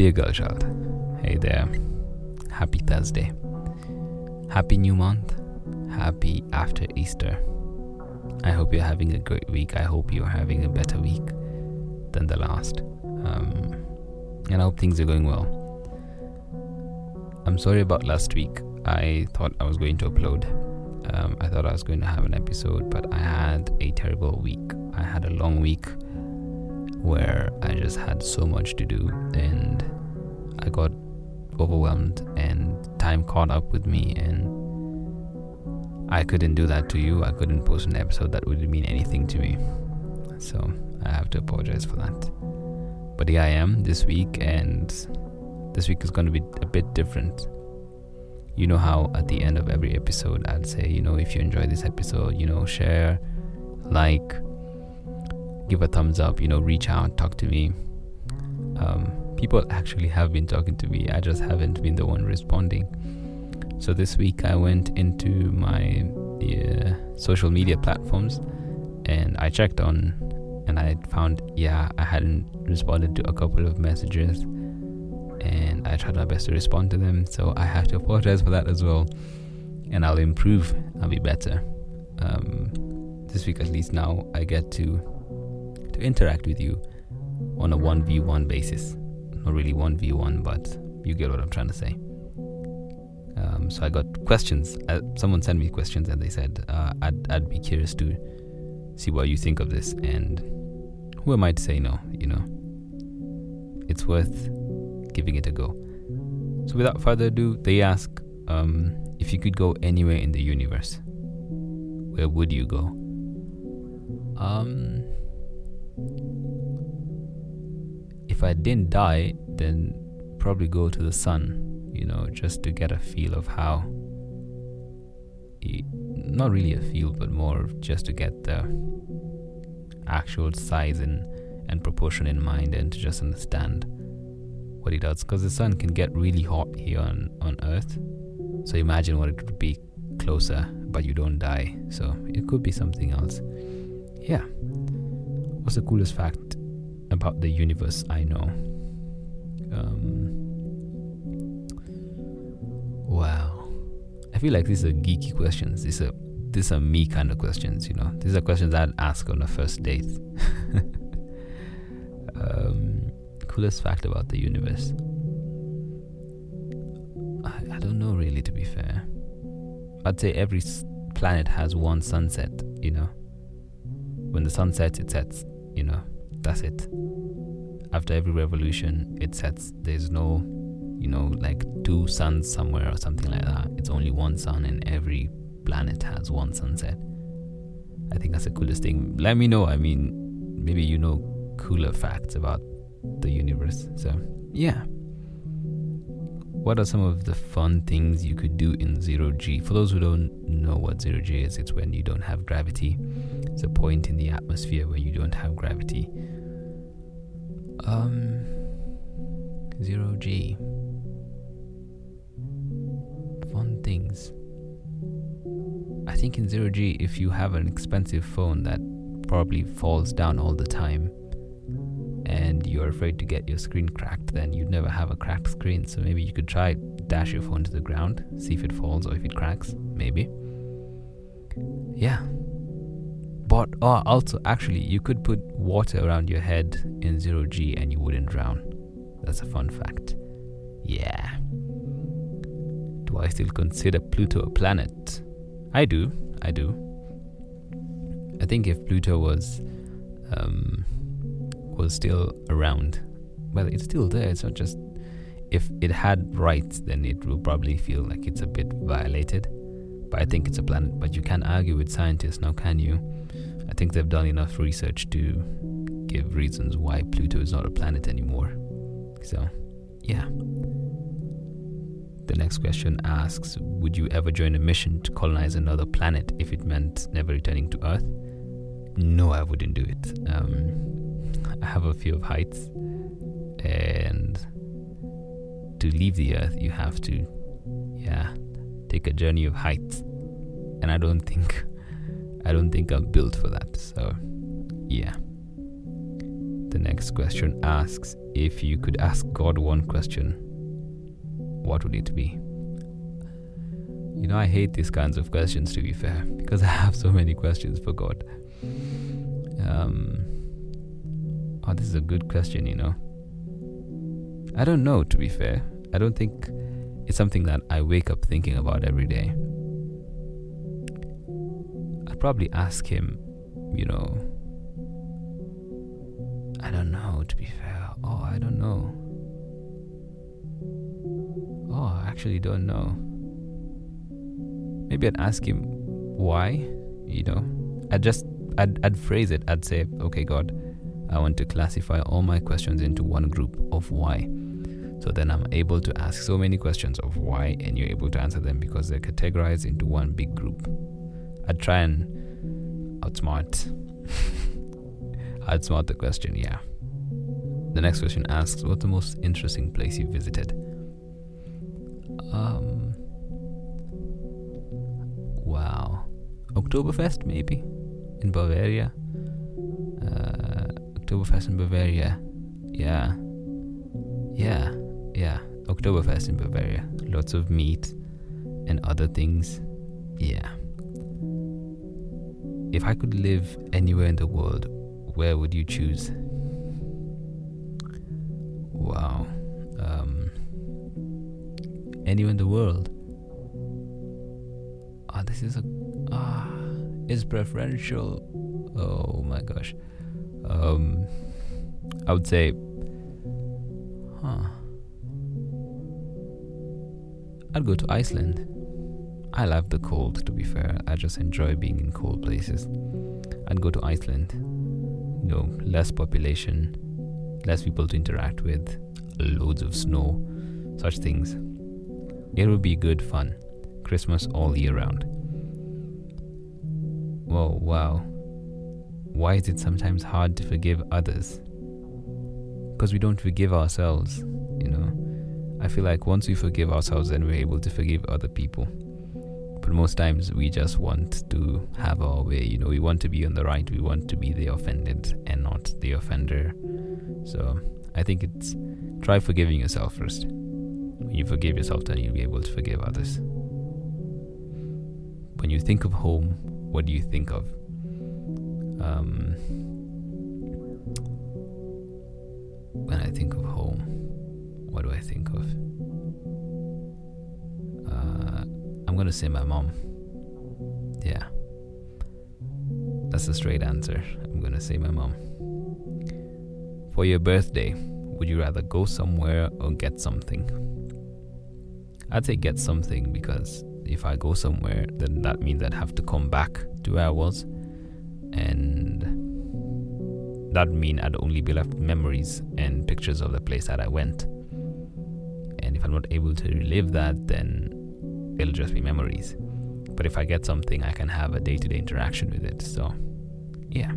Dear girl child, hey there. Happy Thursday. Happy new month. Happy after Easter. I hope you're having a great week. I hope you're having a better week than the last. Um, and I hope things are going well. I'm sorry about last week. I thought I was going to upload. Um, I thought I was going to have an episode, but I had a terrible week. I had a long week where I just had so much to do and I got overwhelmed and time caught up with me and I couldn't do that to you. I couldn't post an episode that would mean anything to me. So I have to apologize for that. But here I am this week and this week is going to be a bit different. You know how at the end of every episode I'd say, you know, if you enjoy this episode, you know, share, like, give a thumbs up, you know, reach out, talk to me. Um, people actually have been talking to me, I just haven't been the one responding. So this week I went into my uh, social media platforms and I checked on and I found, yeah, I hadn't responded to a couple of messages and I tried my best to respond to them. So I have to apologize for that as well. And I'll improve, I'll be better. Um, this week, at least now, I get to interact with you on a 1v1 basis. Not really 1v1, but you get what I'm trying to say. Um, so I got questions. Uh, someone sent me questions and they said, uh, I'd, I'd be curious to see what you think of this. And who am I to say no? You know, it's worth giving it a go. So without further ado, they ask um, if you could go anywhere in the universe, where would you go? Um, if I didn't die, then probably go to the sun, you know, just to get a feel of how. Not really a feel, but more just to get the actual size and, and proportion in mind and to just understand what it does. Because the sun can get really hot here on, on Earth. So imagine what it would be closer, but you don't die. So it could be something else. Yeah. What's the coolest fact about the universe I know? Um, wow. I feel like these are geeky questions. These are these are me kind of questions, you know. These are questions I'd ask on a first date. um, coolest fact about the universe? I, I don't know really, to be fair. I'd say every planet has one sunset, you know. When the sun sets, it sets, you know. That's it. After every revolution, it sets. There's no, you know, like two suns somewhere or something like that. It's only one sun, and every planet has one sunset. I think that's the coolest thing. Let me know. I mean, maybe you know cooler facts about the universe. So, yeah. What are some of the fun things you could do in zero G? For those who don't know what zero G is, it's when you don't have gravity. It's a point in the atmosphere where you don't have gravity. Um, zero G. Fun things. I think in zero G, if you have an expensive phone that probably falls down all the time, you're afraid to get your screen cracked, then you'd never have a cracked screen. So maybe you could try dash your phone to the ground, see if it falls or if it cracks. Maybe. Yeah. But oh, also, actually, you could put water around your head in zero G and you wouldn't drown. That's a fun fact. Yeah. Do I still consider Pluto a planet? I do. I do. I think if Pluto was um, was still around. Well, it's still there. It's not just if it had rights, then it will probably feel like it's a bit violated. But I think it's a planet. But you can't argue with scientists now, can you? I think they've done enough research to give reasons why Pluto is not a planet anymore. So, yeah. The next question asks Would you ever join a mission to colonize another planet if it meant never returning to Earth? No, I wouldn't do it. Um, I have a fear of heights, and to leave the earth, you have to, yeah, take a journey of heights, and I don't think, I don't think I'm built for that. So, yeah. The next question asks if you could ask God one question, what would it be? You know, I hate these kinds of questions to be fair, because I have so many questions for God. Um, oh, this is a good question, you know. I don't know, to be fair. I don't think it's something that I wake up thinking about every day. I'd probably ask him, you know, I don't know, to be fair. Oh, I don't know. Oh, I actually don't know. Maybe I'd ask him why, you know. I'd just, I'd, I'd phrase it. I'd say, okay, God, I want to classify all my questions into one group of why. So then I'm able to ask so many questions of why, and you're able to answer them because they're categorized into one big group. I'd try and outsmart, outsmart the question, yeah. The next question asks, "What's the most interesting place you visited?" Um. Wow, Oktoberfest maybe in Bavaria. Oktoberfest in Bavaria. Yeah. Yeah. Yeah. Oktoberfest in Bavaria. Lots of meat and other things. Yeah. If I could live anywhere in the world, where would you choose? Wow. Um, anywhere in the world. Ah, oh, this is a ah, is preferential. Oh my gosh. Um, I would say, huh. I'd go to Iceland. I love the cold, to be fair. I just enjoy being in cold places. I'd go to Iceland. You know, less population, less people to interact with, loads of snow, such things. It would be good fun. Christmas all year round. Whoa, wow. Why is it sometimes hard to forgive others? Because we don't forgive ourselves, you know. I feel like once we forgive ourselves, then we're able to forgive other people. But most times we just want to have our way, you know, we want to be on the right, we want to be the offended and not the offender. So I think it's try forgiving yourself first. When you forgive yourself, then you'll be able to forgive others. When you think of home, what do you think of? Um, when I think of home, what do I think of? Uh, I'm gonna say my mom. Yeah. That's a straight answer. I'm gonna say my mom. For your birthday, would you rather go somewhere or get something? I'd say get something because if I go somewhere, then that means I'd have to come back to where I was. And that mean I'd only be left memories and pictures of the place that I went. And if I'm not able to relive that, then it'll just be memories. But if I get something, I can have a day to day interaction with it. So, yeah.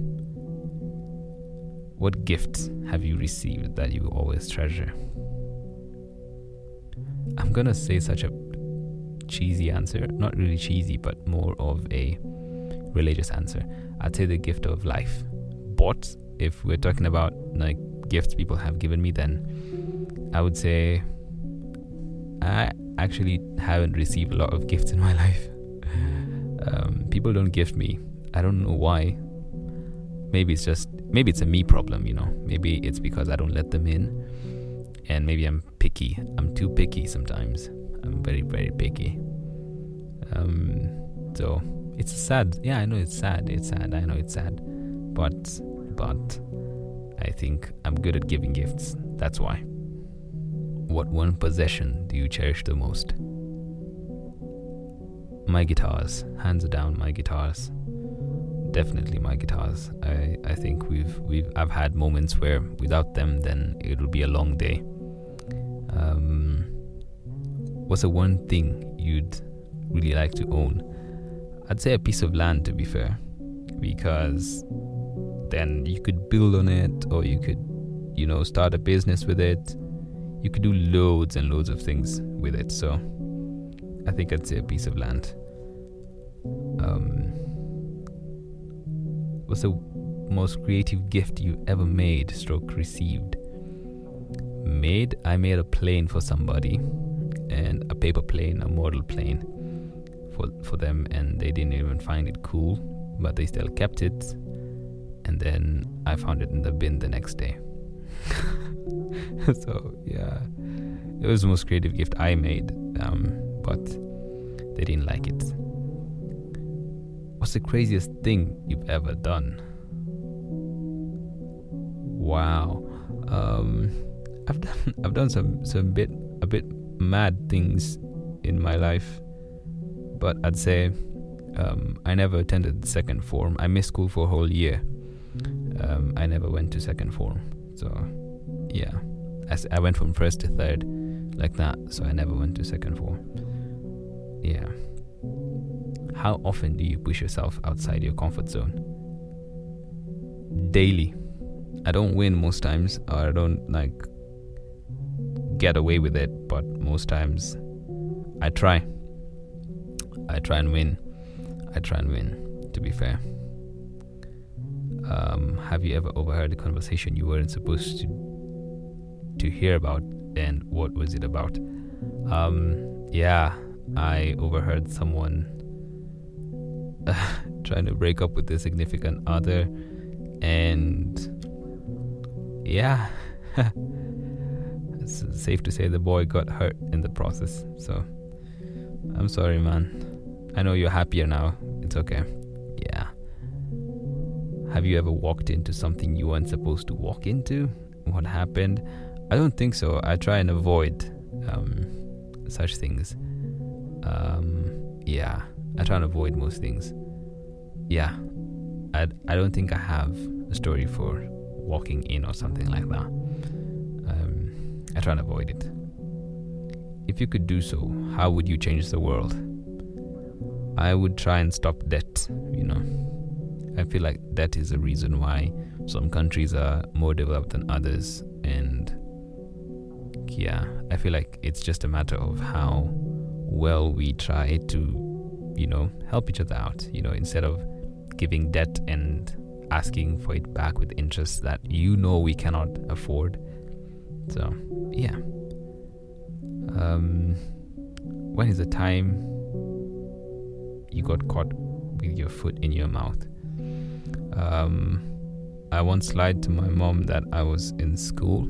What gifts have you received that you always treasure? I'm gonna say such a cheesy answer. Not really cheesy, but more of a religious answer. I'd say the gift of life. But if we're talking about like gifts people have given me, then I would say I actually haven't received a lot of gifts in my life. Um, people don't gift me. I don't know why. Maybe it's just maybe it's a me problem, you know. Maybe it's because I don't let them in, and maybe I'm picky. I'm too picky sometimes. I'm very very picky. Um, so it's sad. Yeah, I know it's sad. It's sad. I know it's sad, but but I think I'm good at giving gifts. That's why. What one possession do you cherish the most? My guitars, hands down, my guitars definitely my guitars. I, I think we've we've I've had moments where without them then it would be a long day. Um, what's the one thing you'd really like to own? I'd say a piece of land to be fair, because then you could build on it or you could, you know, start a business with it. You could do loads and loads of things with it. So I think I'd say a piece of land. Um, what's the most creative gift you ever made stroke received made. I made a plane for somebody, and a paper plane, a model plane, for for them, and they didn't even find it cool, but they still kept it. And then I found it in the bin the next day. so yeah, it was the most creative gift I made, um, but they didn't like it. What's the craziest thing you've ever done? Wow. Um, I've done I've done some some bit a bit mad things in my life, but I'd say um, I never attended second form. I missed school for a whole year. Um, I never went to second form. So yeah, As I went from first to third like that. So I never went to second form. Yeah. How often do you push yourself outside your comfort zone? Daily. I don't win most times, or I don't like get away with it, but most times I try. I try and win. I try and win, to be fair. Um, have you ever overheard a conversation you weren't supposed to to hear about, and what was it about? Um, yeah, I overheard someone trying to break up with their significant other, and yeah, it's safe to say the boy got hurt in the process. So I'm sorry, man. I know you're happier now. It's okay. Yeah. Have you ever walked into something you weren't supposed to walk into? What happened? I don't think so. I try and avoid um, such things. Um, yeah, I try and avoid most things. Yeah, I, I don't think I have a story for walking in or something like that. Um, I try and avoid it. If you could do so, how would you change the world? I would try and stop debt, you know. I feel like that is the reason why some countries are more developed than others and yeah, I feel like it's just a matter of how well we try to, you know, help each other out, you know, instead of giving debt and asking for it back with interest that you know we cannot afford. So, yeah. Um, when is the time you got caught with your foot in your mouth? Um, I once lied to my mom that I was in school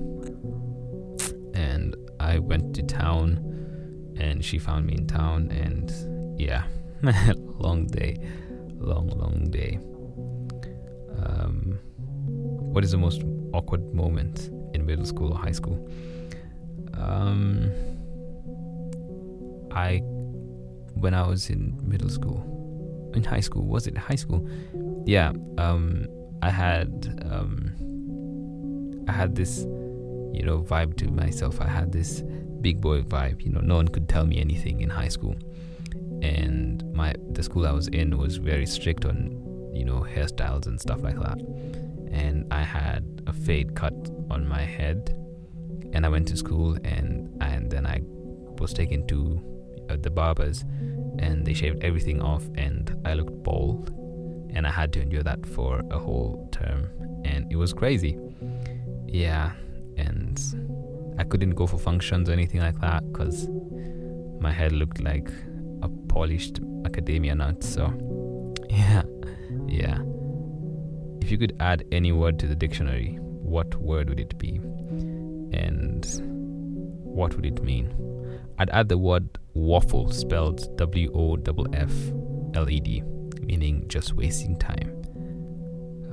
and I went to town and she found me in town and yeah, long day, long, long day. Um, what is the most awkward moment in middle school or high school? Um, I, when I was in middle school, in high school, was it high school? Yeah, um, I had, um, I had this you know, vibe to myself. I had this big boy vibe. You know, no one could tell me anything in high school, and my the school I was in was very strict on you know hairstyles and stuff like that. And I had a fade cut on my head, and I went to school, and and then I was taken to uh, the barbers, and they shaved everything off, and I looked bald, and I had to endure that for a whole term, and it was crazy. Yeah, and I couldn't go for functions or anything like that because my head looked like a polished macadamia nut. So, yeah, yeah. If you could add any word to the dictionary, what word would it be? And what would it mean? I'd add the word waffle, spelled W O F F L E D, meaning just wasting time.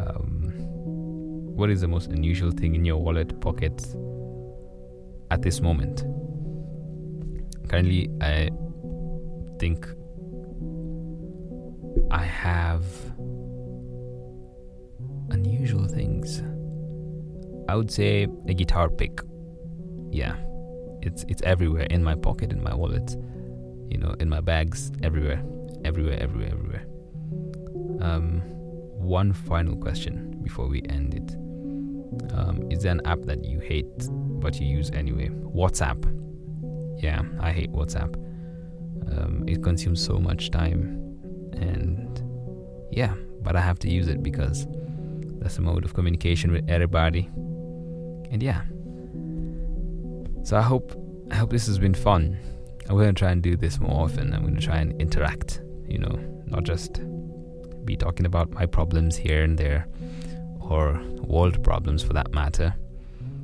Um, what is the most unusual thing in your wallet pockets at this moment? Currently, I think I have unusual things. I would say a guitar pick. Yeah. It's it's everywhere in my pocket, in my wallet, you know, in my bags, everywhere. Everywhere, everywhere, everywhere. Um one final question before we end it. Um, is there an app that you hate but you use anyway? WhatsApp. Yeah, I hate WhatsApp. Um, it consumes so much time, and yeah, but I have to use it because that's a mode of communication with everybody. And yeah, So I hope I hope this has been fun. I'm gonna try and do this more often. I'm gonna try and interact. You know, not just be talking about my problems here and there, or world problems for that matter.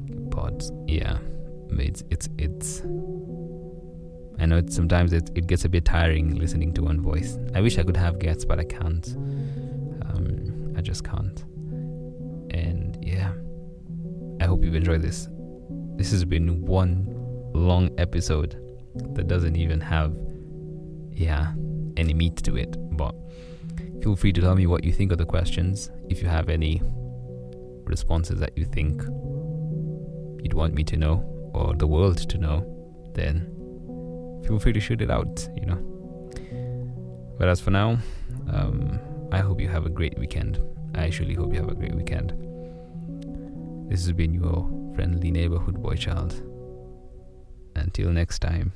But yeah, it's it's it's. I know it's, sometimes it, it gets a bit tiring listening to one voice. I wish I could have guests, but I can't. Um, I just can't. And yeah, I hope you've enjoyed this. This has been one long episode that doesn't even have, yeah, any meat to it. But feel free to tell me what you think of the questions. If you have any responses that you think you'd want me to know or the world to know, then feel free to shoot it out, you know. But as for now, um, I hope you have a great weekend. I actually hope you have a great weekend. This has been your friendly neighborhood boy child. Until next time.